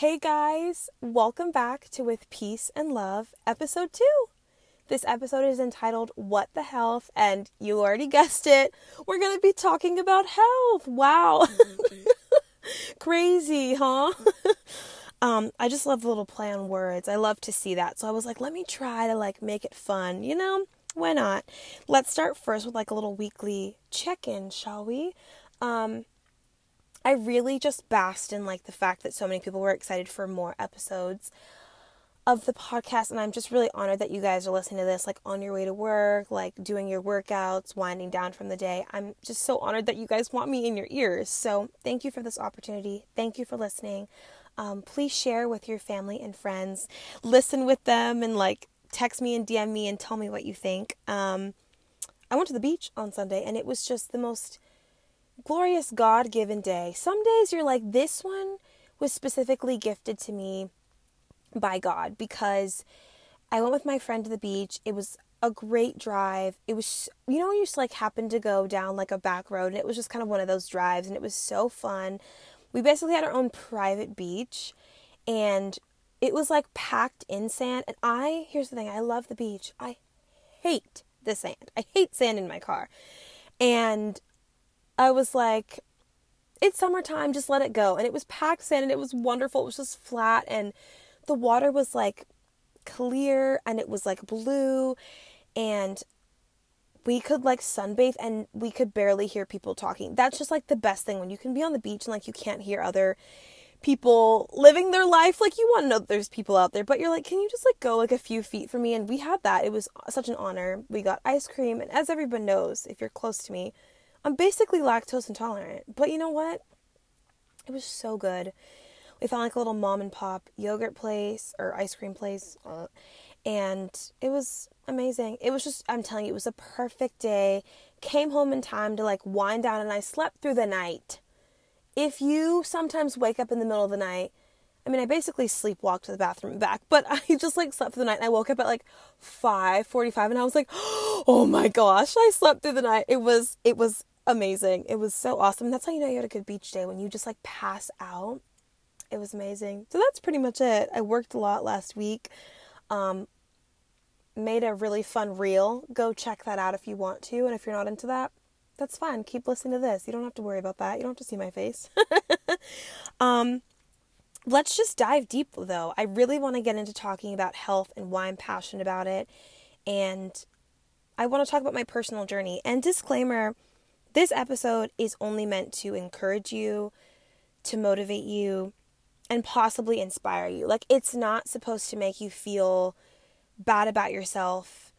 Hey guys, welcome back to With Peace and Love, episode two. This episode is entitled What the Health, and you already guessed it, we're going to be talking about health. Wow. Crazy, huh? um, I just love the little play on words. I love to see that. So I was like, let me try to like make it fun, you know? Why not? Let's start first with like a little weekly check-in, shall we? Um, I really just basked in like the fact that so many people were excited for more episodes of the podcast and I'm just really honored that you guys are listening to this like on your way to work, like doing your workouts, winding down from the day. I'm just so honored that you guys want me in your ears. So, thank you for this opportunity. Thank you for listening. Um, please share with your family and friends. Listen with them and like text me and DM me and tell me what you think. Um, I went to the beach on Sunday and it was just the most glorious God given day. Some days you're like, this one was specifically gifted to me by God because I went with my friend to the beach. It was a great drive. It was, you know, you just like happened to go down like a back road and it was just kind of one of those drives and it was so fun. We basically had our own private beach and it was like packed in sand. And I, here's the thing I love the beach. I hate the sand. I hate sand in my car. And I was like, it's summertime, just let it go. And it was packed sand and it was wonderful. It was just flat and the water was like clear and it was like blue and we could like sunbathe and we could barely hear people talking. That's just like the best thing when you can be on the beach and like you can't hear other people living their life. Like you want to know that there's people out there, but you're like, can you just like go like a few feet from me? And we had that. It was such an honor. We got ice cream, and as everyone knows, if you're close to me, I'm basically lactose intolerant. But you know what? It was so good we found like a little mom and pop yogurt place or ice cream place. Uh, and it was amazing. It was just, I'm telling you, it was a perfect day. Came home in time to like wind down and I slept through the night. If you sometimes wake up in the middle of the night, I mean, I basically sleepwalked to the bathroom and back, but I just like slept through the night and I woke up at like 5:45 and I was like, "Oh my gosh, I slept through the night." It was it was amazing. It was so awesome. That's how you know you had a good beach day when you just like pass out it was amazing. So that's pretty much it. I worked a lot last week. Um, made a really fun reel. Go check that out if you want to. And if you're not into that, that's fine. Keep listening to this. You don't have to worry about that. You don't have to see my face. um, let's just dive deep though. I really want to get into talking about health and why I'm passionate about it. And I want to talk about my personal journey. And disclaimer this episode is only meant to encourage you, to motivate you, and possibly inspire you. Like, it's not supposed to make you feel bad about yourself.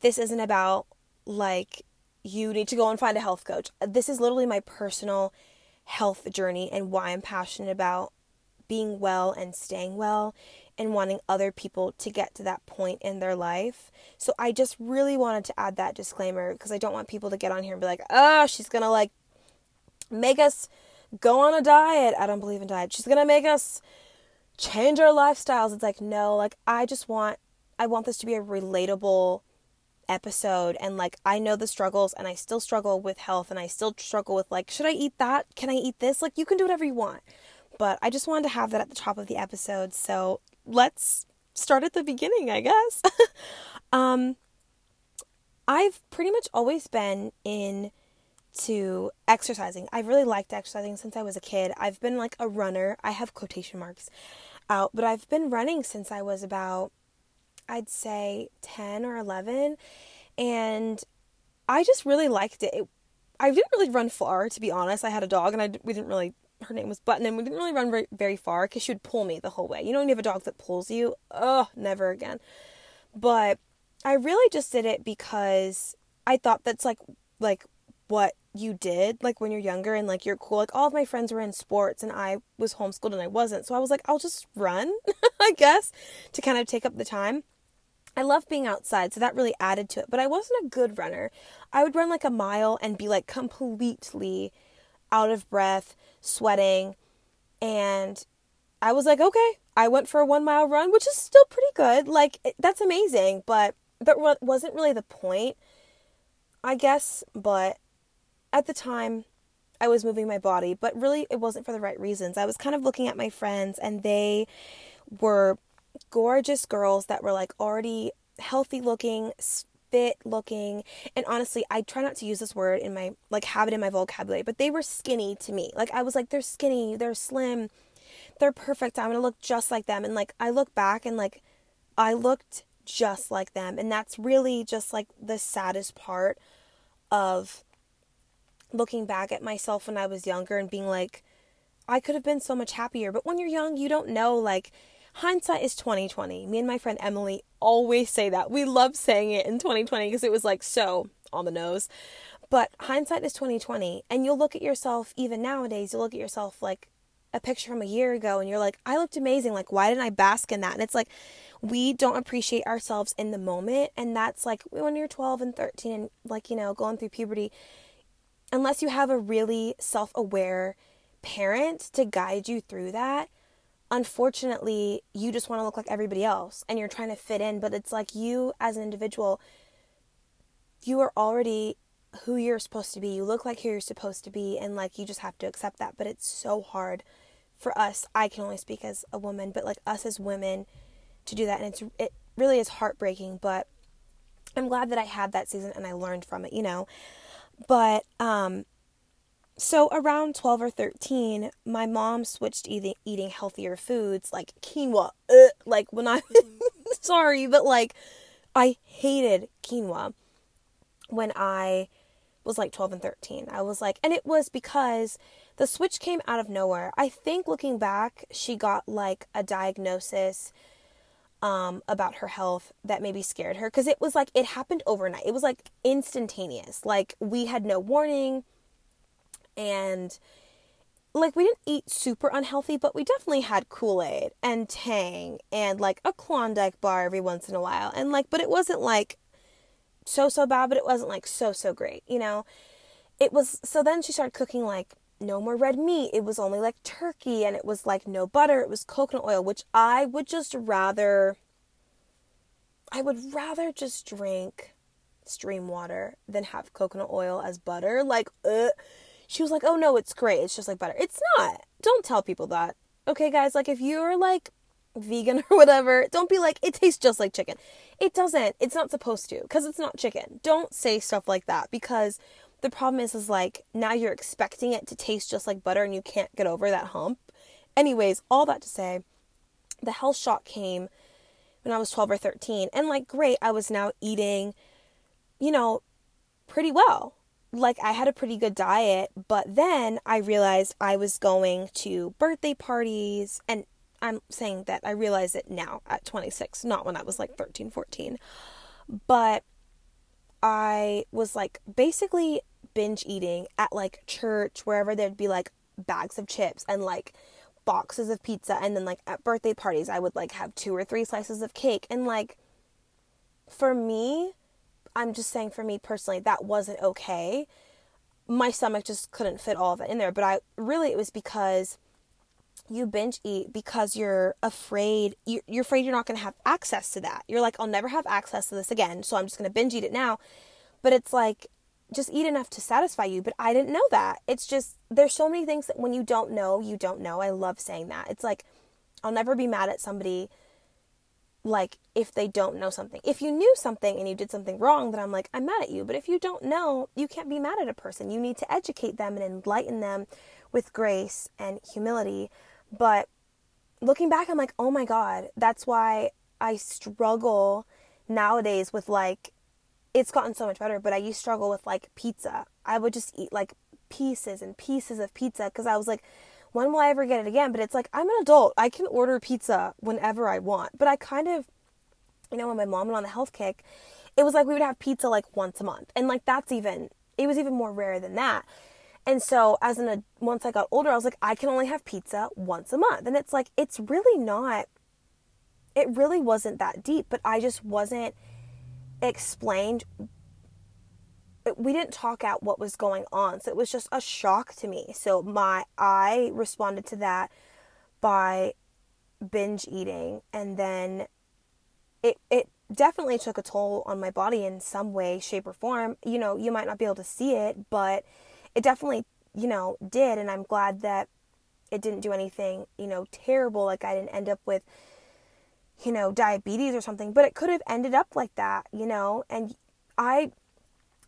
This isn't about, like, you need to go and find a health coach. This is literally my personal health journey and why I'm passionate about being well and staying well and wanting other people to get to that point in their life. So I just really wanted to add that disclaimer because I don't want people to get on here and be like, oh, she's gonna like make us go on a diet. I don't believe in diet. She's going to make us change our lifestyles. It's like, no, like I just want I want this to be a relatable episode and like I know the struggles and I still struggle with health and I still struggle with like should I eat that? Can I eat this? Like you can do whatever you want. But I just wanted to have that at the top of the episode. So, let's start at the beginning, I guess. um I've pretty much always been in to exercising. I've really liked exercising since I was a kid. I've been like a runner. I have quotation marks out, but I've been running since I was about I'd say 10 or 11 and I just really liked it. it I didn't really run far to be honest. I had a dog and I we didn't really her name was Button and we didn't really run very, very far cuz she would pull me the whole way. You know when you have a dog that pulls you? Oh, never again. But I really just did it because I thought that's like like what you did like when you're younger and like you're cool like all of my friends were in sports and i was homeschooled and i wasn't so i was like i'll just run i guess to kind of take up the time i love being outside so that really added to it but i wasn't a good runner i would run like a mile and be like completely out of breath sweating and i was like okay i went for a one mile run which is still pretty good like that's amazing but that wasn't really the point i guess but at the time, I was moving my body, but really it wasn't for the right reasons. I was kind of looking at my friends and they were gorgeous girls that were like already healthy looking, fit looking. And honestly, I try not to use this word in my like have it in my vocabulary, but they were skinny to me. Like I was like they're skinny, they're slim, they're perfect. I'm to look just like them. And like I look back and like I looked just like them. And that's really just like the saddest part of looking back at myself when I was younger and being like I could have been so much happier. But when you're young, you don't know like hindsight is 2020. Me and my friend Emily always say that. We love saying it in 2020 because it was like so on the nose. But hindsight is 2020 and you'll look at yourself even nowadays, you'll look at yourself like a picture from a year ago and you're like, I looked amazing. Like, why didn't I bask in that? And it's like, we don't appreciate ourselves in the moment. And that's like when you're 12 and 13 and like, you know, going through puberty, unless you have a really self aware parent to guide you through that, unfortunately, you just want to look like everybody else and you're trying to fit in. But it's like you, as an individual, you are already who you're supposed to be. You look like who you're supposed to be, and like you just have to accept that. But it's so hard for us. I can only speak as a woman, but like us as women to do that, and it's it really is heartbreaking. But I'm glad that I had that season and I learned from it, you know. But um, so around 12 or 13 my mom switched eating eating healthier foods like quinoa uh, like when i sorry but like i hated quinoa when i was like 12 and 13 i was like and it was because the switch came out of nowhere. I think looking back she got like a diagnosis um, about her health that maybe scared her because it was like it happened overnight. It was like instantaneous. Like we had no warning and like we didn't eat super unhealthy, but we definitely had Kool-Aid and Tang and like a Klondike bar every once in a while. And like but it wasn't like so so bad, but it wasn't like so so great, you know. It was so then she started cooking like no more red meat. It was only like turkey and it was like no butter, it was coconut oil, which I would just rather I would rather just drink stream water than have coconut oil as butter. Like uh she was like, "Oh no, it's great. It's just like butter." It's not. Don't tell people that. Okay, guys, like if you're like vegan or whatever, don't be like it tastes just like chicken. It doesn't. It's not supposed to cuz it's not chicken. Don't say stuff like that because the problem is is like now you're expecting it to taste just like butter and you can't get over that hump. Anyways, all that to say, the health shock came when I was 12 or 13 and like great, I was now eating you know pretty well like I had a pretty good diet, but then I realized I was going to birthday parties and I'm saying that I realize it now at 26, not when I was like 13, 14. But I was like basically binge eating at like church, wherever there'd be like bags of chips and like boxes of pizza. And then like at birthday parties, I would like have two or three slices of cake. And like for me, I'm just saying for me personally, that wasn't okay. My stomach just couldn't fit all of it in there. But I really, it was because you binge eat because you're afraid you're, afraid you're not going to have access to that you're like i'll never have access to this again so i'm just going to binge eat it now but it's like just eat enough to satisfy you but i didn't know that it's just there's so many things that when you don't know you don't know i love saying that it's like i'll never be mad at somebody like if they don't know something. If you knew something and you did something wrong, then I'm like, I'm mad at you. But if you don't know, you can't be mad at a person. You need to educate them and enlighten them with grace and humility. But looking back, I'm like, oh my God, that's why I struggle nowadays with like, it's gotten so much better, but I used to struggle with like pizza. I would just eat like pieces and pieces of pizza because I was like, when will I ever get it again? But it's like, I'm an adult. I can order pizza whenever I want. But I kind of, you know, when my mom went on the health kick, it was like we would have pizza like once a month. And like that's even, it was even more rare than that. And so as an, once I got older, I was like, I can only have pizza once a month. And it's like, it's really not, it really wasn't that deep, but I just wasn't explained we didn't talk out what was going on. So it was just a shock to me. So my I responded to that by binge eating and then it it definitely took a toll on my body in some way, shape or form. You know, you might not be able to see it, but it definitely you know, did. And I'm glad that it didn't do anything, you know, terrible. Like I didn't end up with, you know, diabetes or something, but it could have ended up like that, you know. And I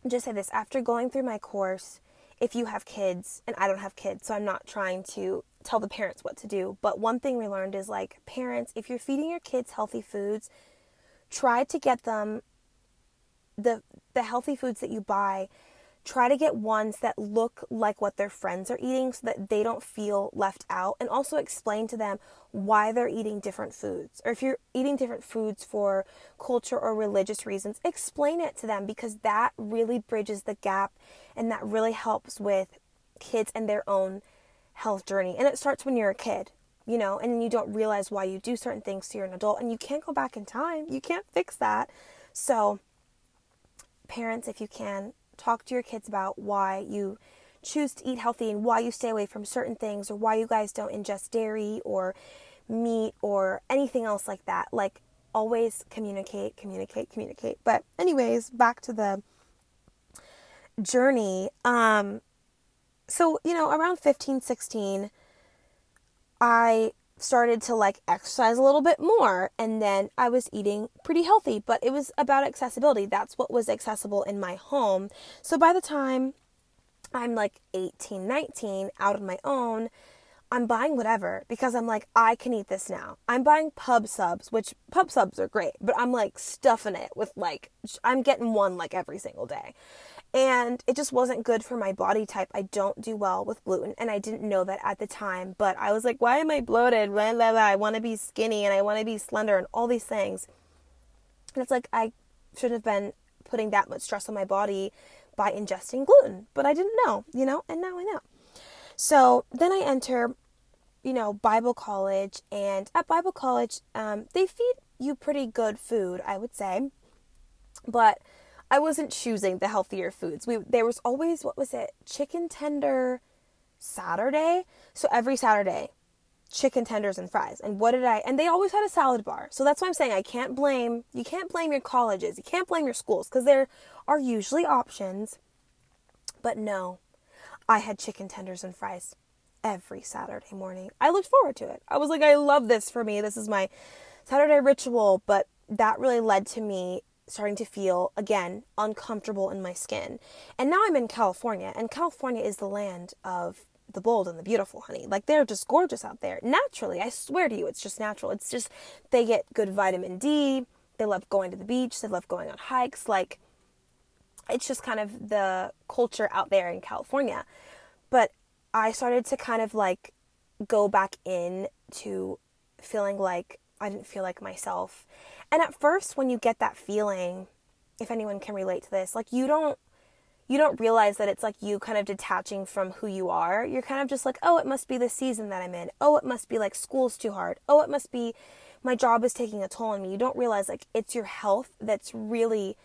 just say this after going through my course, if you have kids, and I don't have kids, so I'm not trying to tell the parents what to do, but one thing we learned is like, parents, if you're feeding your kids healthy foods, try to get them the the healthy foods that you buy try to get ones that look like what their friends are eating so that they don't feel left out and also explain to them why they're eating different foods. Or if you're eating different foods for culture or religious reasons explain it to them because that really bridges the gap and that really helps with kids and their own health journey. And it starts when you're a kid you know and you don't realize why you do certain things to you're an adult and you can't go back in time. You can't fix that. So parents if you can talk to your kids about why you choose to eat healthy and why you stay away from certain things or why you guys don't ingest dairy or meat or anything else like that. Like, always communicate, communicate, communicate. But, anyways, back to the journey. Um, so, you know, around 15, 16, I started to like exercise a little bit more and then I was eating pretty healthy, but it was about accessibility. That's what was accessible in my home. So by the time I'm like 18, 19 out on my own, I'm buying whatever because I'm like, I can eat this now. I'm buying pub subs, which pub subs are great, but I'm like stuffing it with like, I'm getting one like every single day and it just wasn't good for my body type. I don't do well with gluten, and I didn't know that at the time. But I was like, why am I bloated? Blah, blah, blah. I want to be skinny and I want to be slender and all these things. And it's like I shouldn't have been putting that much stress on my body by ingesting gluten, but I didn't know, you know, and now I know. So then I enter, you know, Bible college, and at Bible college, um, they feed you pretty good food, I would say, but I wasn't choosing the healthier foods. We there was always what was it? Chicken tender Saturday. So every Saturday, chicken tenders and fries. And what did I and they always had a salad bar. So that's why I'm saying I can't blame you can't blame your colleges. You can't blame your schools cuz there are usually options. But no. I had chicken tenders and fries every Saturday morning. I looked forward to it. I was like I love this for me. This is my Saturday ritual, but that really led to me starting to feel again uncomfortable in my skin. And now I'm in California, and California is the land of the bold and the beautiful, honey. Like they're just gorgeous out there. Naturally, I swear to you, it's just natural. It's just they get good vitamin D. They love going to the beach. They love going on hikes. Like it's just kind of the culture out there in California. But I started to kind of like go back in to feeling like I didn't feel like myself. And at first when you get that feeling, if anyone can relate to this, like you don't you don't realize that it's like you kind of detaching from who you are. You're kind of just like, "Oh, it must be the season that I'm in. Oh, it must be like school's too hard. Oh, it must be my job is taking a toll on me." You don't realize like it's your health that's really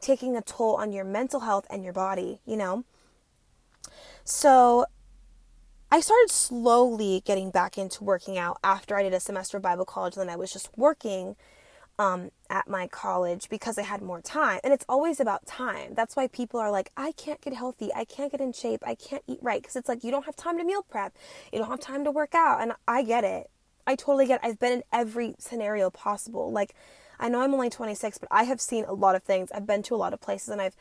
taking a toll on your mental health and your body, you know? So I started slowly getting back into working out after I did a semester of Bible college. And then I was just working um, at my college because I had more time. And it's always about time. That's why people are like, I can't get healthy. I can't get in shape. I can't eat right. Because it's like, you don't have time to meal prep. You don't have time to work out. And I get it. I totally get it. I've been in every scenario possible. Like, I know I'm only 26, but I have seen a lot of things. I've been to a lot of places and I've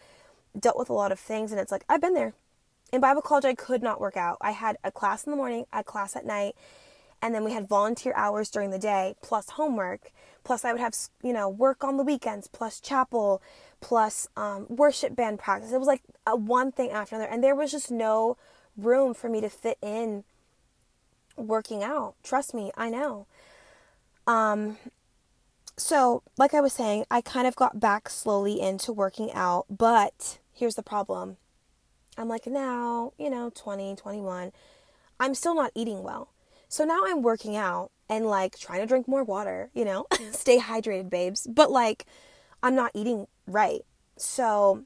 dealt with a lot of things. And it's like, I've been there. In Bible college, I could not work out. I had a class in the morning, a class at night, and then we had volunteer hours during the day plus homework plus i would have you know work on the weekends plus chapel plus um, worship band practice. It was like a one thing after another and there was just no room for me to fit in working out. Trust me i know. Um so like i was saying i kind of got back slowly into working out but here's the problem. I'm like now you know 20 21 i'm still not eating well. So now I'm working out and like trying to drink more water, you know, stay hydrated, babes. But like, I'm not eating right. So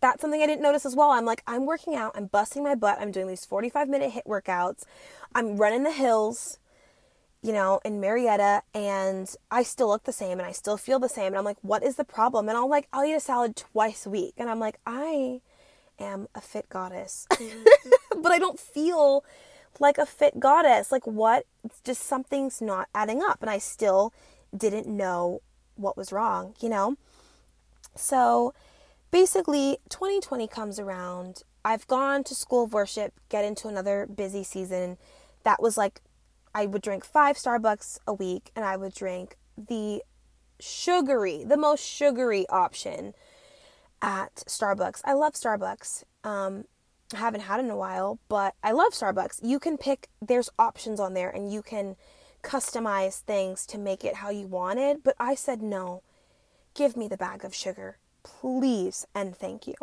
that's something I didn't notice as well. I'm like, I'm working out, I'm busting my butt, I'm doing these 45 minute HIIT workouts, I'm running the hills, you know, in Marietta, and I still look the same and I still feel the same. And I'm like, what is the problem? And I'll like, I'll eat a salad twice a week. And I'm like, I am a fit goddess. Mm-hmm. but I don't feel like a fit goddess. Like, what? Just something's not adding up. And I still didn't know what was wrong, you know? So basically, 2020 comes around. I've gone to school of worship, get into another busy season. That was like, I would drink five Starbucks a week and I would drink the sugary, the most sugary option at Starbucks. I love Starbucks. Um, haven't had in a while, but I love Starbucks. You can pick, there's options on there and you can customize things to make it how you want it. But I said, no, give me the bag of sugar, please, and thank you.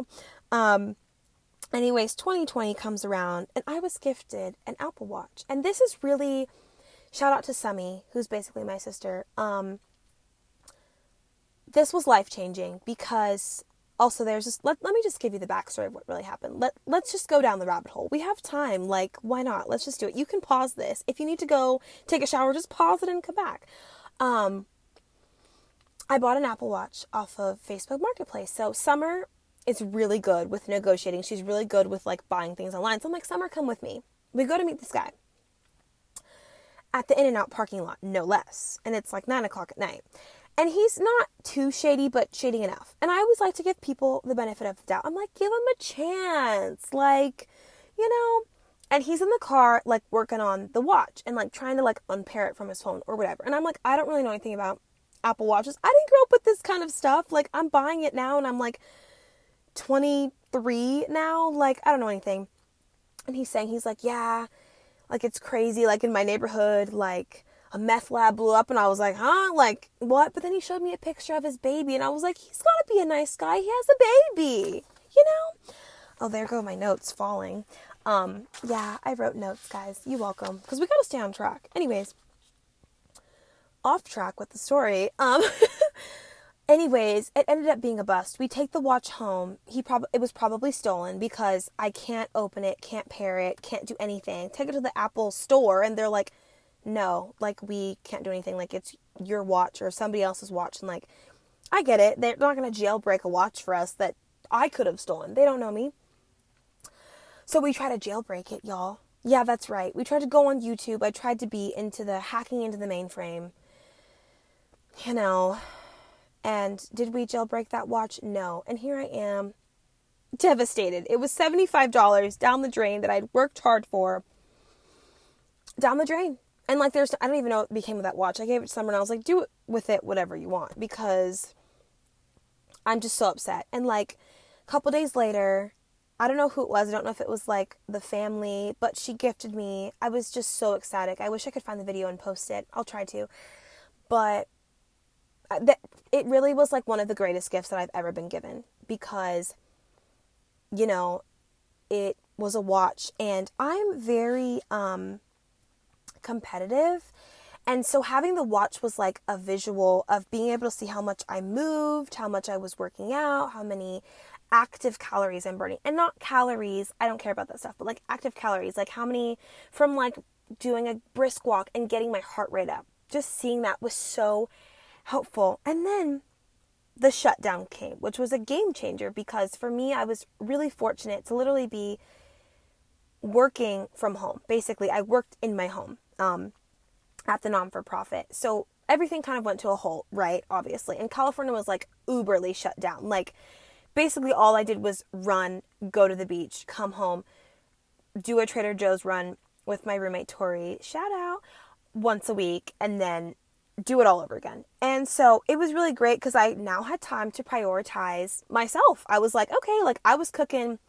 Um, anyways, 2020 comes around and I was gifted an Apple Watch. And this is really, shout out to Summy, who's basically my sister. Um, this was life changing because also there's just let, let me just give you the backstory of what really happened. Let, let's just go down the rabbit hole. We have time. Like why not? Let's just do it. You can pause this. If you need to go take a shower just pause it and come back. Um, i bought an apple watch off of facebook marketplace. So summer is really good with negotiating. She's really good with like buying things online. So i'm like summer come with me. We go to meet this guy at the In-N-Out parking lot no less. And it's like nine o'clock at night and he's not too shady, but shady enough. And I always like to give people the benefit of the doubt. I'm like, give him a chance. Like, you know, and he's in the car like working on the watch and like trying to like unpair it from his phone or whatever. And I'm like, I don't really know anything about Apple Watches. I didn't grow up with this kind of stuff. Like I'm buying it now and I'm like 23 now. Like I don't know anything. And he's saying he's like, "Yeah, like it's crazy like in my neighborhood like a meth lab blew up and I was like, huh? Like, what? But then he showed me a picture of his baby and I was like, he's gotta be a nice guy. He has a baby, you know? Oh, there go my notes falling. Um, yeah, I wrote notes, guys. You welcome. Because we gotta stay on track. Anyways, off track with the story. Um, anyways, it ended up being a bust. We take the watch home. He probably it was probably stolen because I can't open it, can't pair it, can't do anything. Take it to the Apple store and they're like, no, like we can't do anything. Like it's your watch or somebody else's watch. And like, I get it. They're not going to jailbreak a watch for us that I could have stolen. They don't know me. So we try to jailbreak it, y'all. Yeah, that's right. We tried to go on YouTube. I tried to be into the hacking into the mainframe. You know. And did we jailbreak that watch? No. And here I am, devastated. It was $75 down the drain that I'd worked hard for. Down the drain. And like, there's, I don't even know what became of that watch. I gave it to someone. And I was like, do with it whatever you want because I'm just so upset. And like, a couple days later, I don't know who it was. I don't know if it was like the family, but she gifted me. I was just so ecstatic. I wish I could find the video and post it. I'll try to. But uh, that it really was like one of the greatest gifts that I've ever been given because you know, it was a watch and I'm very um competitive. And so having the watch was like a visual of being able to see how much I moved, how much I was working out, how many active calories I'm burning. And not calories, I don't care about that stuff, but like active calories, like how many from like doing a brisk walk and getting my heart rate up. Just seeing that was so helpful. And then the shutdown came, which was a game changer because for me, I was really fortunate to literally be working from home. Basically, I worked in my home um, at the non for profit. So everything kind of went to a halt, right? Obviously. And California was like uberly shut down. Like basically all I did was run, go to the beach, come home, do a Trader Joe's run with my roommate Tori, shout out, once a week, and then do it all over again. And so it was really great because I now had time to prioritize myself. I was like, okay, like I was cooking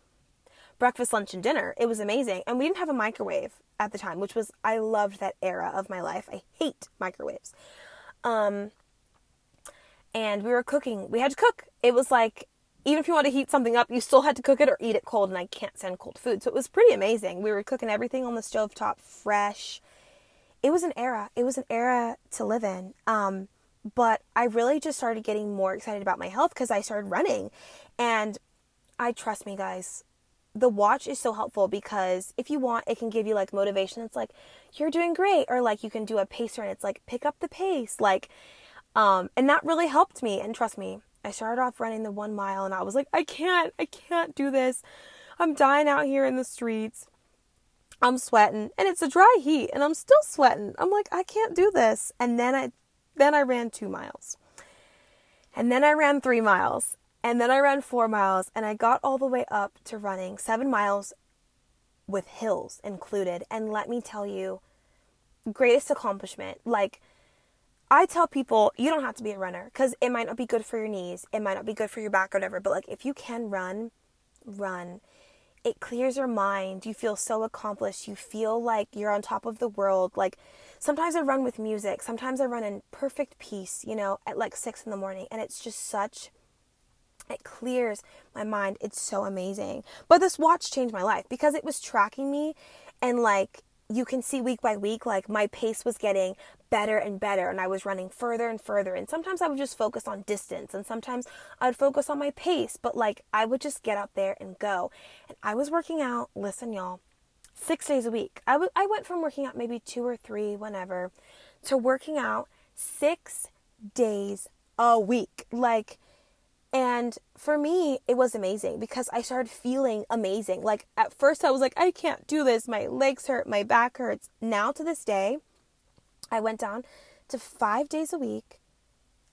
breakfast, lunch, and dinner. It was amazing. And we didn't have a microwave at the time, which was I loved that era of my life. I hate microwaves. Um, and we were cooking. We had to cook. It was like even if you wanted to heat something up, you still had to cook it or eat it cold, and I can't stand cold food. So it was pretty amazing. We were cooking everything on the stove top, fresh. It was an era. It was an era to live in. Um, but I really just started getting more excited about my health because I started running. And I trust me, guys, the watch is so helpful because if you want, it can give you like motivation. It's like, you're doing great. Or like you can do a pacer and it's like, pick up the pace. Like, um, and that really helped me. And trust me, I started off running the one mile and I was like, I can't, I can't do this. I'm dying out here in the streets. I'm sweating and it's a dry heat and I'm still sweating. I'm like, I can't do this. And then I then I ran 2 miles. And then I ran 3 miles. And then I ran 4 miles and I got all the way up to running 7 miles with hills included. And let me tell you, greatest accomplishment. Like I tell people you don't have to be a runner because it might not be good for your knees, it might not be good for your back or whatever. But like if you can run, run. It clears your mind. You feel so accomplished. You feel like you're on top of the world. Like sometimes I run with music. Sometimes I run in perfect peace, you know, at like six in the morning. And it's just such it clears my mind. It's so amazing. But this watch changed my life because it was tracking me and like you can see week by week, like my pace was getting better and better, and I was running further and further. And sometimes I would just focus on distance, and sometimes I'd focus on my pace, but like I would just get out there and go. And I was working out, listen, y'all, six days a week. I, w- I went from working out maybe two or three, whenever, to working out six days a week. Like, and for me, it was amazing because I started feeling amazing. Like at first, I was like, I can't do this. My legs hurt, my back hurts. Now to this day, I went down to five days a week.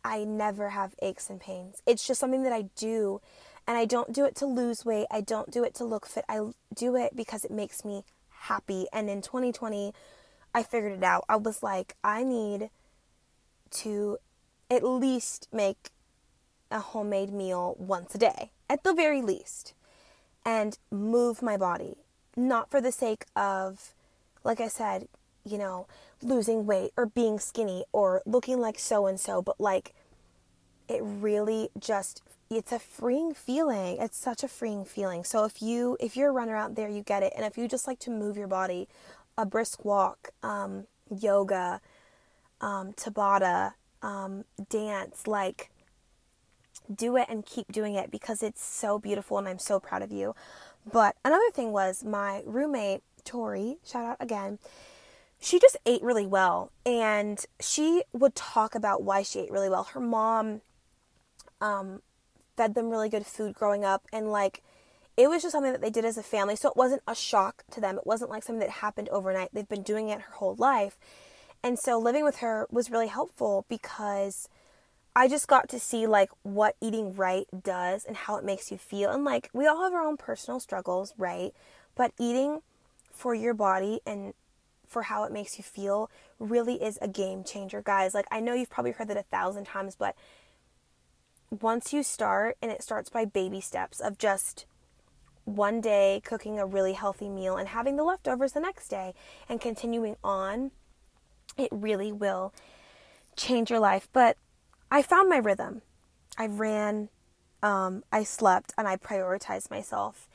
I never have aches and pains. It's just something that I do. And I don't do it to lose weight. I don't do it to look fit. I do it because it makes me happy. And in 2020, I figured it out. I was like, I need to at least make a homemade meal once a day, at the very least, and move my body. Not for the sake of, like I said, you know, losing weight or being skinny or looking like so and so, but like it really just it's a freeing feeling. It's such a freeing feeling. So if you if you're a runner out there, you get it. And if you just like to move your body, a brisk walk, um, yoga, um, Tabata, um, dance, like do it and keep doing it because it's so beautiful and I'm so proud of you. But another thing was my roommate, Tori, shout out again, she just ate really well and she would talk about why she ate really well. Her mom um, fed them really good food growing up and like it was just something that they did as a family. So it wasn't a shock to them. It wasn't like something that happened overnight. They've been doing it her whole life. And so living with her was really helpful because I just got to see like what eating right does and how it makes you feel. And like we all have our own personal struggles, right? But eating for your body and for how it makes you feel really is a game changer, guys. Like I know you've probably heard that a thousand times, but once you start and it starts by baby steps of just one day cooking a really healthy meal and having the leftovers the next day and continuing on, it really will change your life. But I found my rhythm. I ran, um, I slept, and I prioritized myself.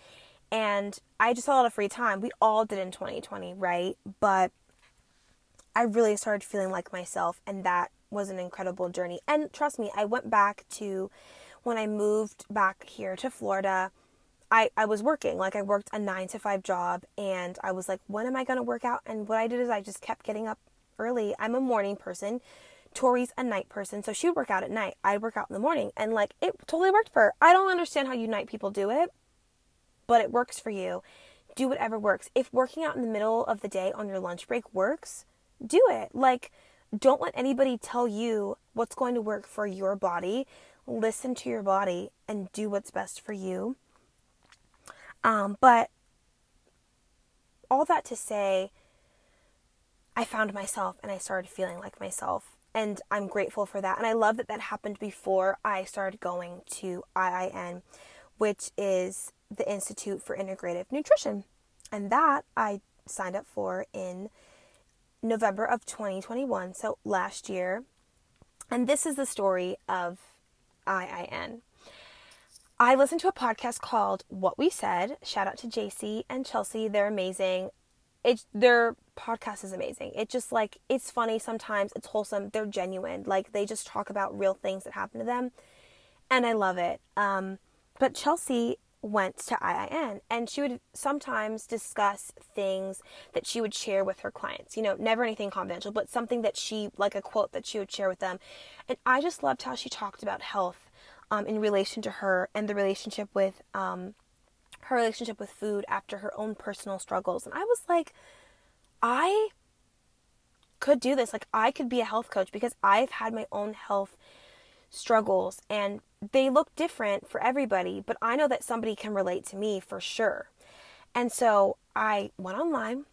And I just had a lot of free time. We all did in 2020, right? But I really started feeling like myself, and that was an incredible journey. And trust me, I went back to when I moved back here to Florida. I, I was working, like I worked a nine to five job, and I was like, when am I to work out? And what I did is I just kept getting up early. I'm a morning person. Tori's a night person, so she would work out at night. I'd work out in the morning, and like it totally worked for her. I don't understand how you night people do it, but it works for you. Do whatever works. If working out in the middle of the day on your lunch break works, do it. Like, don't let anybody tell you what's going to work for your body. Listen to your body and do what's best for you. Um, but all that to say, I found myself and I started feeling like myself and I'm grateful for that. And I love that that happened before I started going to IIN, which is the Institute for Integrative Nutrition. And that I signed up for in November of 2021, so last year. And this is the story of IIN. I listened to a podcast called What We Said. Shout out to JC and Chelsea. They're amazing. It, their podcast is amazing. It just like it's funny sometimes, it's wholesome, they're genuine. Like they just talk about real things that happen to them. And I love it. Um, but Chelsea went to IIN and she would sometimes discuss things that she would share with her clients. You know, never anything confidential, but something that she like a quote that she would share with them. And I just loved how she talked about health um, in relation to her and the relationship with um, her relationship with food after her own personal struggles. And I was like, I could do this. Like, I could be a health coach because I've had my own health struggles and they look different for everybody, but I know that somebody can relate to me for sure. And so I went online,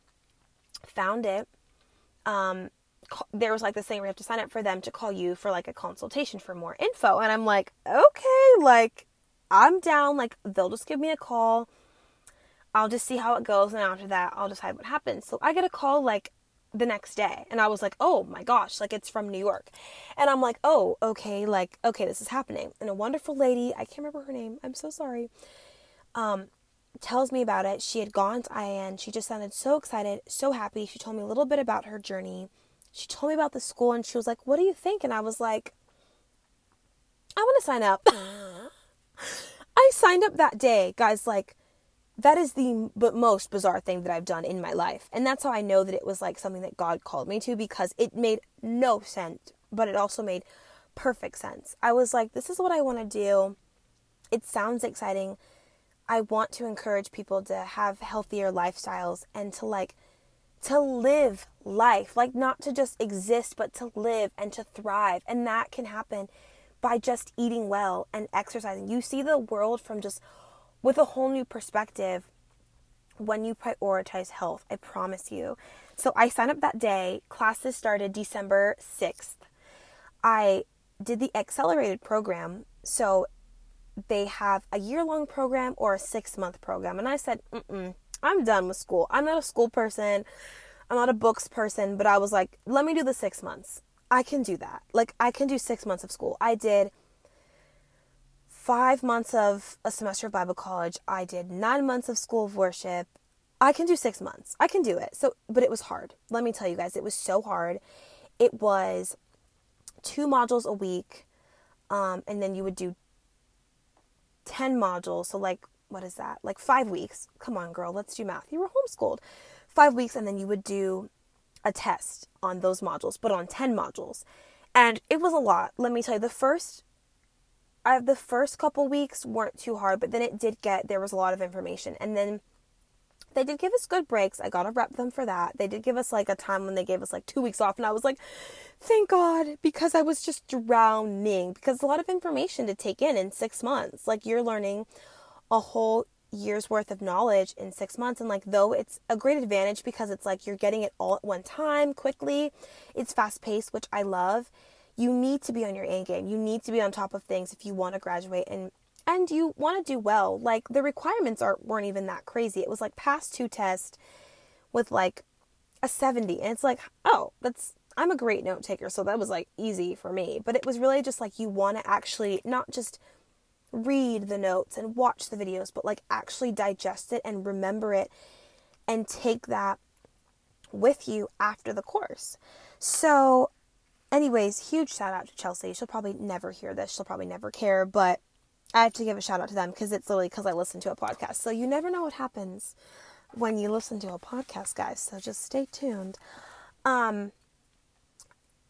found it. Um, there was like this thing where you have to sign up for them to call you for like a consultation for more info. And I'm like, okay, like I'm down. Like they'll just give me a call. I'll just see how it goes. And after that, I'll decide what happens. So I get a call like the next day. And I was like, oh my gosh, like it's from New York. And I'm like, oh, okay, like, okay, this is happening. And a wonderful lady, I can't remember her name. I'm so sorry. Um, tells me about it. She had gone to IIN. She just sounded so excited, so happy. She told me a little bit about her journey she told me about the school and she was like, What do you think? And I was like, I want to sign up. I signed up that day, guys. Like, that is the but most bizarre thing that I've done in my life. And that's how I know that it was like something that God called me to because it made no sense, but it also made perfect sense. I was like, This is what I want to do. It sounds exciting. I want to encourage people to have healthier lifestyles and to like to live life, like not to just exist, but to live and to thrive. And that can happen by just eating well and exercising. You see the world from just with a whole new perspective when you prioritize health. I promise you. So I signed up that day. Classes started December 6th. I did the accelerated program. So they have a year long program or a six month program. And I said, mm I'm done with school. I'm not a school person. I'm not a books person, but I was like, let me do the six months. I can do that. Like, I can do six months of school. I did five months of a semester of Bible college. I did nine months of school of worship. I can do six months. I can do it. So, but it was hard. Let me tell you guys, it was so hard. It was two modules a week, um, and then you would do 10 modules. So, like, what is that? Like five weeks. Come on, girl, let's do math. You were homeschooled. Five weeks, and then you would do a test on those modules, but on 10 modules. And it was a lot. Let me tell you, the first I the first couple weeks weren't too hard, but then it did get there was a lot of information. And then they did give us good breaks. I got to rep them for that. They did give us like a time when they gave us like 2 weeks off and I was like, "Thank God," because I was just drowning because a lot of information to take in in 6 months. Like you're learning a whole year's worth of knowledge in six months. And like, though it's a great advantage because it's like you're getting it all at one time quickly, it's fast paced, which I love. You need to be on your A game. You need to be on top of things if you want to graduate and and you want to do well. Like the requirements aren't weren't even that crazy. It was like pass two test with like a 70 and it's like, "Oh, that's I'm a great note taker, so that was like easy for me." But it was really just like you want to actually not just read the notes and watch the videos, but like actually digest it and remember it and take that with you after the course. So, anyways, huge shout out to Chelsea. She'll probably never hear this, she'll probably never care, but I have to give a shout out to them because it's literally because I listen to a podcast. So, you never know what happens when you listen to a podcast, guys. So, just stay tuned. Um,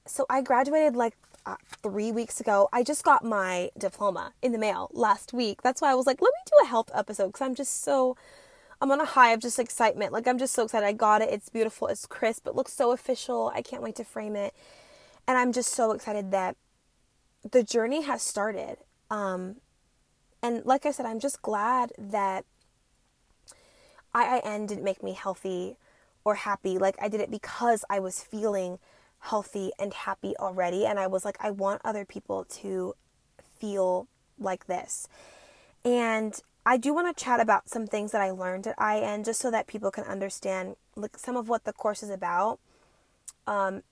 so I graduated like uh, three weeks ago. I just got my diploma in the mail last week. That's why I was like, let me do a health episode because I'm just so, I'm on a high of just excitement. Like, I'm just so excited. I got it. It's beautiful. It's crisp. It looks so official. I can't wait to frame it. And I'm just so excited that the journey has started. Um, and like I said, I'm just glad that IIN didn't make me healthy or happy. Like, I did it because I was feeling healthy and happy already. And I was like, I want other people to feel like this. And I do want to chat about some things that I learned at IIN just so that people can understand like some of what the course is about. Um,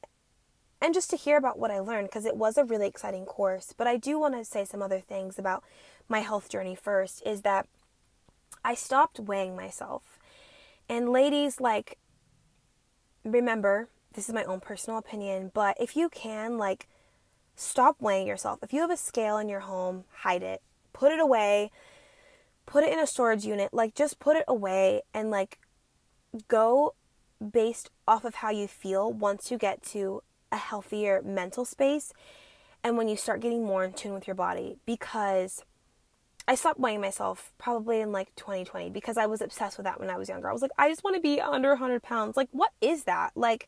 and just to hear about what I learned because it was a really exciting course. But I do want to say some other things about my health journey first is that I stopped weighing myself. And ladies, like, remember, this is my own personal opinion, but if you can, like, stop weighing yourself. If you have a scale in your home, hide it, put it away, put it in a storage unit, like, just put it away and, like, go based off of how you feel once you get to a healthier mental space and when you start getting more in tune with your body because I stopped weighing myself probably in like 2020 because I was obsessed with that when I was younger. I was like, I just want to be under 100 pounds. Like, what is that? Like,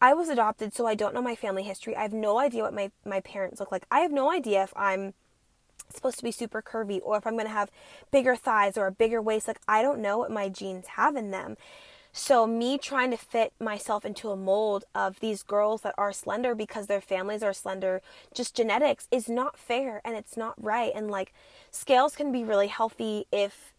I was adopted, so I don't know my family history. I have no idea what my, my parents look like. I have no idea if I'm supposed to be super curvy or if I'm going to have bigger thighs or a bigger waist. Like, I don't know what my genes have in them. So, me trying to fit myself into a mold of these girls that are slender because their families are slender, just genetics, is not fair and it's not right. And like, scales can be really healthy if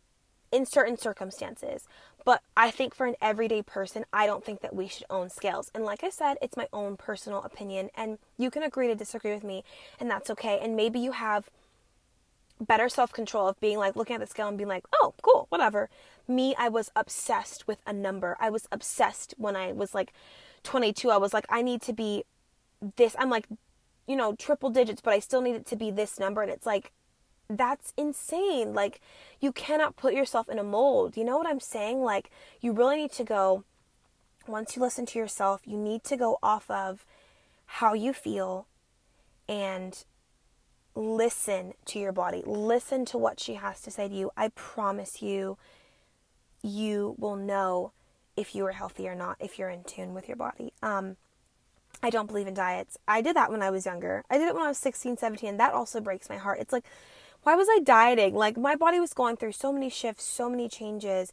in certain circumstances. But I think for an everyday person, I don't think that we should own scales. And like I said, it's my own personal opinion. And you can agree to disagree with me, and that's okay. And maybe you have better self control of being like looking at the scale and being like, oh, cool, whatever. Me, I was obsessed with a number. I was obsessed when I was like 22. I was like, I need to be this. I'm like, you know, triple digits, but I still need it to be this number. And it's like, that's insane. Like, you cannot put yourself in a mold. You know what I'm saying? Like, you really need to go, once you listen to yourself, you need to go off of how you feel and listen to your body. Listen to what she has to say to you. I promise you, you will know if you are healthy or not, if you're in tune with your body. Um, I don't believe in diets. I did that when I was younger. I did it when I was 16, 17, and that also breaks my heart. It's like, why was I dieting? Like, my body was going through so many shifts, so many changes.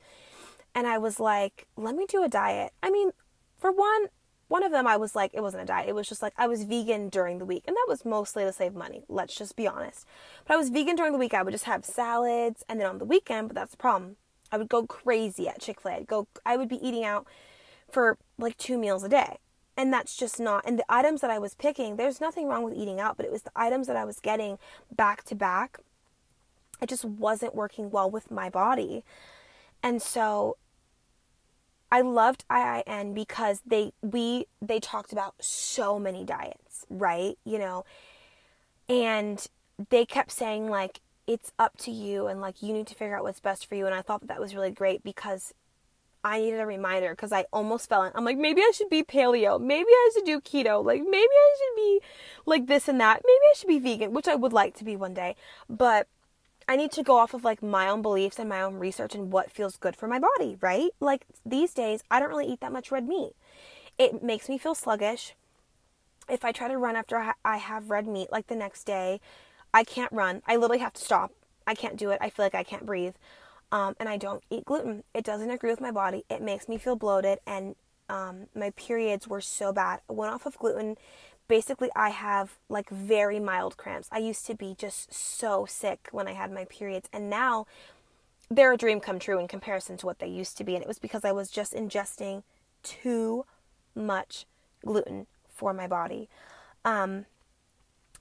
And I was like, let me do a diet. I mean, for one, one of them I was like, it wasn't a diet. It was just like I was vegan during the week. And that was mostly to save money. Let's just be honest. But I was vegan during the week. I would just have salads. And then on the weekend, but that's the problem. I would go crazy at Chick fil A. Go, I would be eating out for like two meals a day. And that's just not, and the items that I was picking, there's nothing wrong with eating out, but it was the items that I was getting back to back. It just wasn't working well with my body. And so I loved IIN because they we they talked about so many diets, right? You know, and they kept saying like it's up to you and like you need to figure out what's best for you and I thought that that was really great because I needed a reminder because I almost fell in. I'm like, maybe I should be paleo. Maybe I should do keto. Like, maybe I should be like this and that. Maybe I should be vegan, which I would like to be one day. But I need to go off of like my own beliefs and my own research and what feels good for my body, right? Like these days, I don't really eat that much red meat. It makes me feel sluggish. If I try to run after I have red meat, like the next day, I can't run. I literally have to stop. I can't do it. I feel like I can't breathe. Um, and I don't eat gluten. It doesn't agree with my body. It makes me feel bloated, and um, my periods were so bad. I went off of gluten basically I have like very mild cramps. I used to be just so sick when I had my periods and now they're a dream come true in comparison to what they used to be and it was because I was just ingesting too much gluten for my body. Um,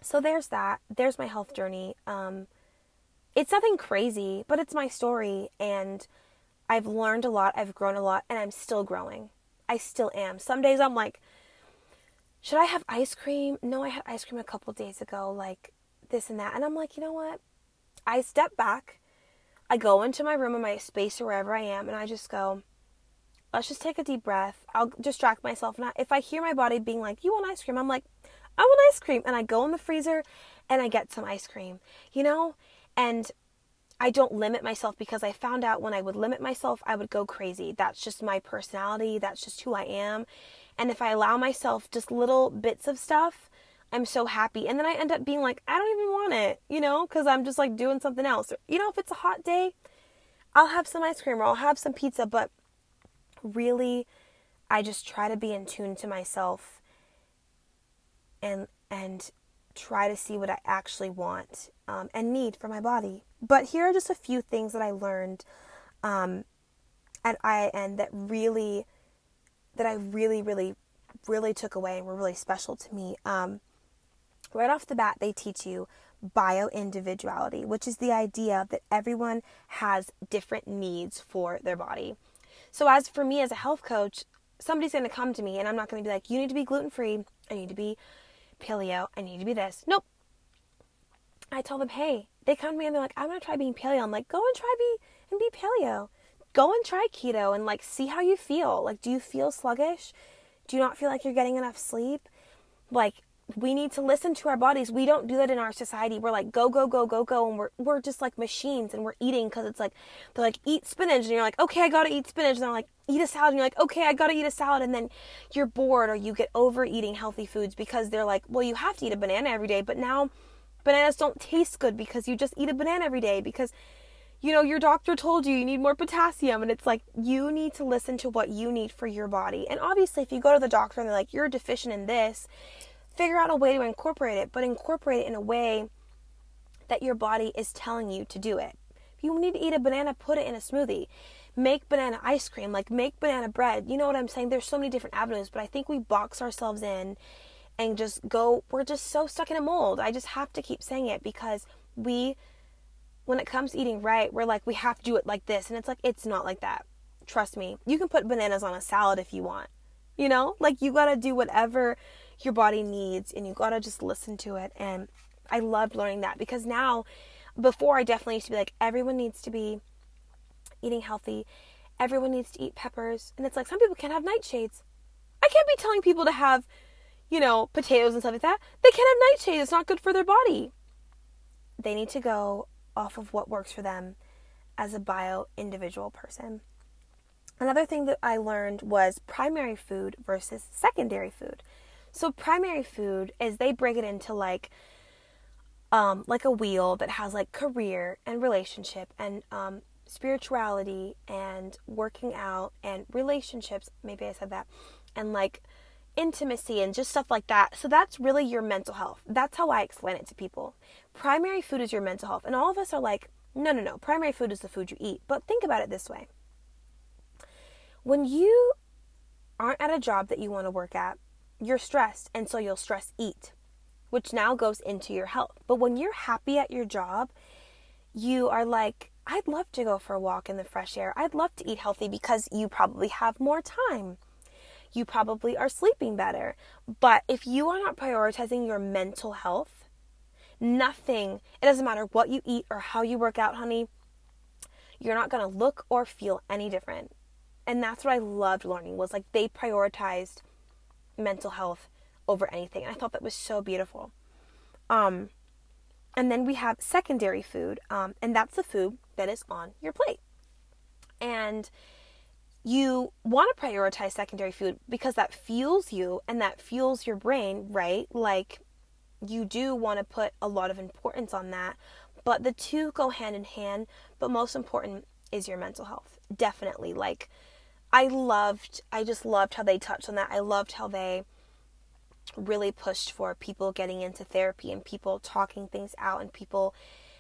so there's that. There's my health journey. Um, it's nothing crazy, but it's my story and I've learned a lot, I've grown a lot and I'm still growing. I still am. Some days I'm like should I have ice cream? No, I had ice cream a couple days ago, like this and that. And I'm like, you know what? I step back, I go into my room or my space or wherever I am, and I just go, let's just take a deep breath. I'll distract myself. And if I hear my body being like, you want ice cream? I'm like, I want ice cream. And I go in the freezer and I get some ice cream, you know? And I don't limit myself because I found out when I would limit myself, I would go crazy. That's just my personality. That's just who I am. And if I allow myself just little bits of stuff, I'm so happy. And then I end up being like, I don't even want it, you know, because I'm just like doing something else. You know, if it's a hot day, I'll have some ice cream or I'll have some pizza. But really, I just try to be in tune to myself and, and, try to see what I actually want um, and need for my body. But here are just a few things that I learned um, at IIN that really that I really, really, really took away and were really special to me. Um, right off the bat, they teach you bio individuality, which is the idea that everyone has different needs for their body. So, as for me as a health coach, somebody's going to come to me and I'm not going to be like, you need to be gluten free, I need to be paleo, I need to be this. Nope. I tell them, hey, they come to me and they're like, I'm going to try being paleo. I'm like, go and try be and be paleo go and try keto and like see how you feel. Like, do you feel sluggish? Do you not feel like you're getting enough sleep? Like, we need to listen to our bodies. We don't do that in our society. We're like go go go go go, and we're we're just like machines, and we're eating because it's like they're like eat spinach, and you're like okay, I gotta eat spinach, and they're like eat a salad, and you're like okay, I gotta eat a salad, and then you're bored or you get overeating healthy foods because they're like well you have to eat a banana every day, but now bananas don't taste good because you just eat a banana every day because you know your doctor told you you need more potassium and it's like you need to listen to what you need for your body and obviously if you go to the doctor and they're like you're deficient in this figure out a way to incorporate it, but incorporate it in a way that your body is telling you to do it. If you need to eat a banana, put it in a smoothie. Make banana ice cream, like make banana bread. You know what I'm saying? There's so many different avenues, but I think we box ourselves in and just go, we're just so stuck in a mold. I just have to keep saying it because we, when it comes to eating right, we're like, we have to do it like this. And it's like, it's not like that. Trust me. You can put bananas on a salad if you want. You know, like you got to do whatever your body needs and you got to just listen to it. And I loved learning that because now, before I definitely used to be like, everyone needs to be eating healthy. Everyone needs to eat peppers. And it's like, some people can't have nightshades. I can't be telling people to have, you know, potatoes and stuff like that. They can't have nightshades. It's not good for their body. They need to go off of what works for them as a bio individual person. Another thing that I learned was primary food versus secondary food. So primary food is they break it into like um, like a wheel that has like career and relationship and um, spirituality and working out and relationships. Maybe I said that, and like intimacy and just stuff like that. So that's really your mental health. That's how I explain it to people. Primary food is your mental health, and all of us are like, no, no, no. Primary food is the food you eat. But think about it this way: when you aren't at a job that you want to work at you're stressed, and so you'll stress eat, which now goes into your health. But when you're happy at your job, you are like, I'd love to go for a walk in the fresh air. I'd love to eat healthy because you probably have more time. You probably are sleeping better. But if you are not prioritizing your mental health, nothing, it doesn't matter what you eat or how you work out, honey, you're not going to look or feel any different. And that's what I loved learning was like they prioritized mental health over anything. And I thought that was so beautiful. Um, and then we have secondary food, um, and that's the food that is on your plate. And you want to prioritize secondary food because that fuels you and that fuels your brain, right? Like you do want to put a lot of importance on that, but the two go hand in hand. But most important is your mental health. Definitely. Like, I loved, I just loved how they touched on that. I loved how they really pushed for people getting into therapy and people talking things out and people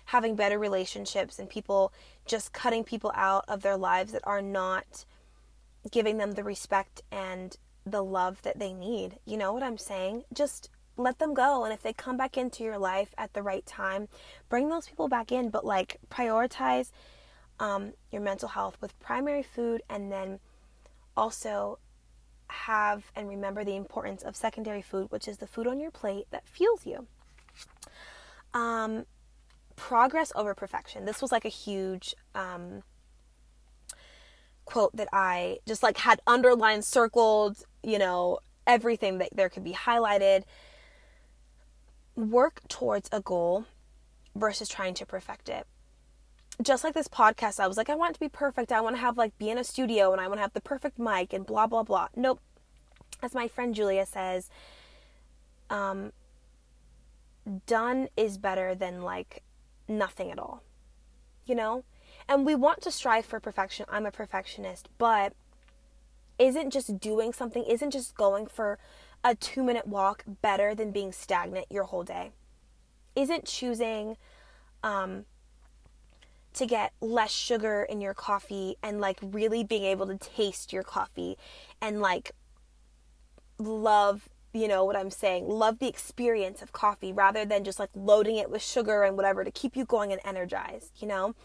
having better relationships and people just cutting people out of their lives that are not giving them the respect and the love that they need. You know what I'm saying? Just let them go. And if they come back into your life at the right time, bring those people back in. But like prioritize um, your mental health with primary food and then also have and remember the importance of secondary food, which is the food on your plate that fuels you. Um, progress over perfection. This was like a huge um, quote that I just like had underlined, circled, you know, everything that there could be highlighted. Work towards a goal versus trying to perfect it just like this podcast, I was like, I want it to be perfect. I want to have like be in a studio and I want to have the perfect mic and blah blah blah. Nope. As my friend Julia says, um, done is better than like nothing at all. You know? And we want to strive for perfection. I'm a perfectionist, but isn't just doing something, isn't just going for a two minute walk better than being stagnant your whole day? Isn't choosing um, to get less sugar in your coffee and like really being able to taste your coffee and like love you know what I'm saying, love the experience of coffee rather than just like loading it with sugar and whatever to keep you going and energized, you know?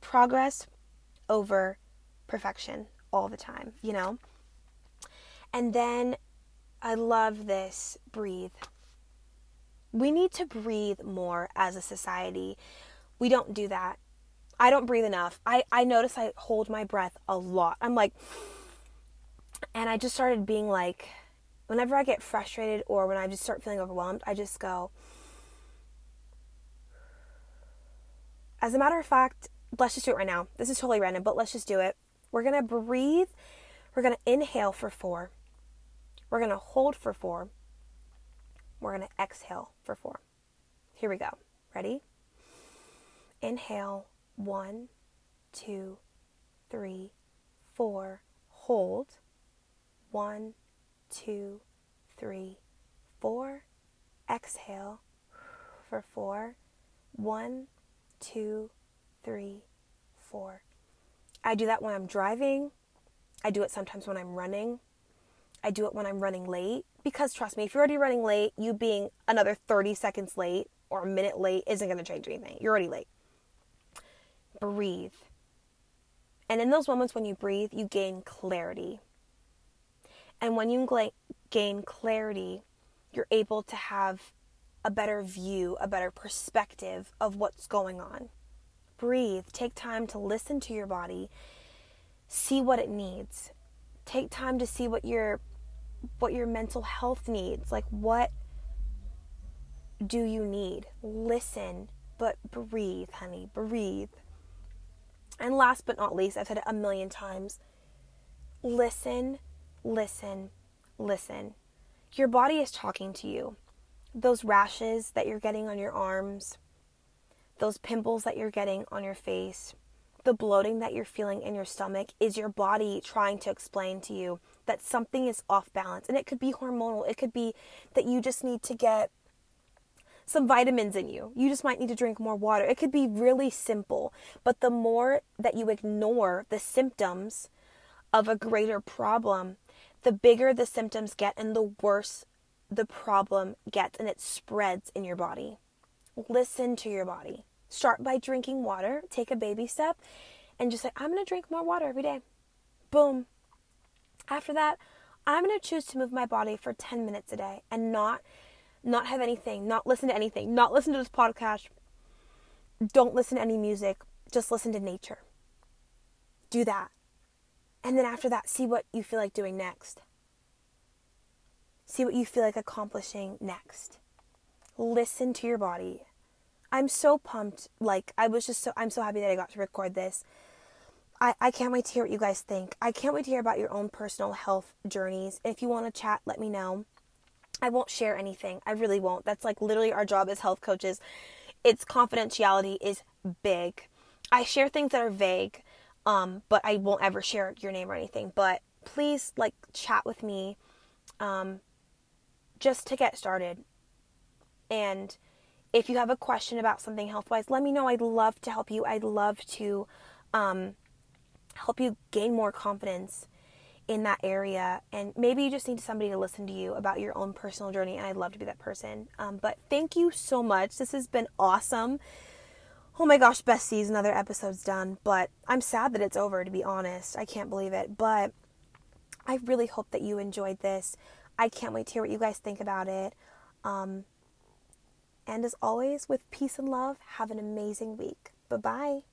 Progress over perfection all the time, you know? And then I love this breathe. We need to breathe more as a society. We don't do that. I don't breathe enough. I, I notice I hold my breath a lot. I'm like, and I just started being like, whenever I get frustrated or when I just start feeling overwhelmed, I just go. As a matter of fact, let's just do it right now. This is totally random, but let's just do it. We're going to breathe. We're going to inhale for four. We're going to hold for four. We're going to exhale for four. Here we go. Ready? Inhale. One, two, three, four. Hold. One, two, three, four. Exhale for four. One, two, three, four. I do that when I'm driving. I do it sometimes when I'm running. I do it when I'm running late. Because trust me, if you're already running late, you being another 30 seconds late or a minute late isn't going to change anything. You're already late. Breathe. And in those moments when you breathe, you gain clarity. And when you gain clarity, you're able to have a better view, a better perspective of what's going on. Breathe. Take time to listen to your body. See what it needs. Take time to see what your what your mental health needs. Like what do you need? Listen, but breathe, honey. Breathe. And last but not least, I've said it a million times. Listen listen, listen. Your body is talking to you. Those rashes that you're getting on your arms, those pimples that you're getting on your face, the bloating that you're feeling in your stomach is your body trying to explain to you that something is off balance. And it could be hormonal, it could be that you just need to get some vitamins in you. You just might need to drink more water. It could be really simple. But the more that you ignore the symptoms of a greater problem, the bigger the symptoms get and the worse the problem gets and it spreads in your body. Listen to your body. Start by drinking water, take a baby step, and just say, I'm going to drink more water every day. Boom. After that, I'm going to choose to move my body for 10 minutes a day and not not have anything, not listen to anything, not listen to this podcast. Don't listen to any music, just listen to nature. Do that. And then after that, see what you feel like doing next. See what you feel like accomplishing next. Listen to your body. I'm so pumped. Like, I was just so, I'm so happy that I got to record this. I, I can't wait to hear what you guys think. I can't wait to hear about your own personal health journeys. If you want to chat, let me know. I won't share anything. I really won't. That's like literally our job as health coaches. Its confidentiality is big. I share things that are vague um, but I won't ever share your name or anything. But please, like, chat with me um, just to get started. And if you have a question about something health wise, let me know. I'd love to help you. I'd love to um, help you gain more confidence in that area. And maybe you just need somebody to listen to you about your own personal journey. And I'd love to be that person. Um, but thank you so much. This has been awesome oh my gosh, besties, another episode's done. But I'm sad that it's over, to be honest. I can't believe it. But I really hope that you enjoyed this. I can't wait to hear what you guys think about it. Um, and as always, with peace and love, have an amazing week. Bye bye.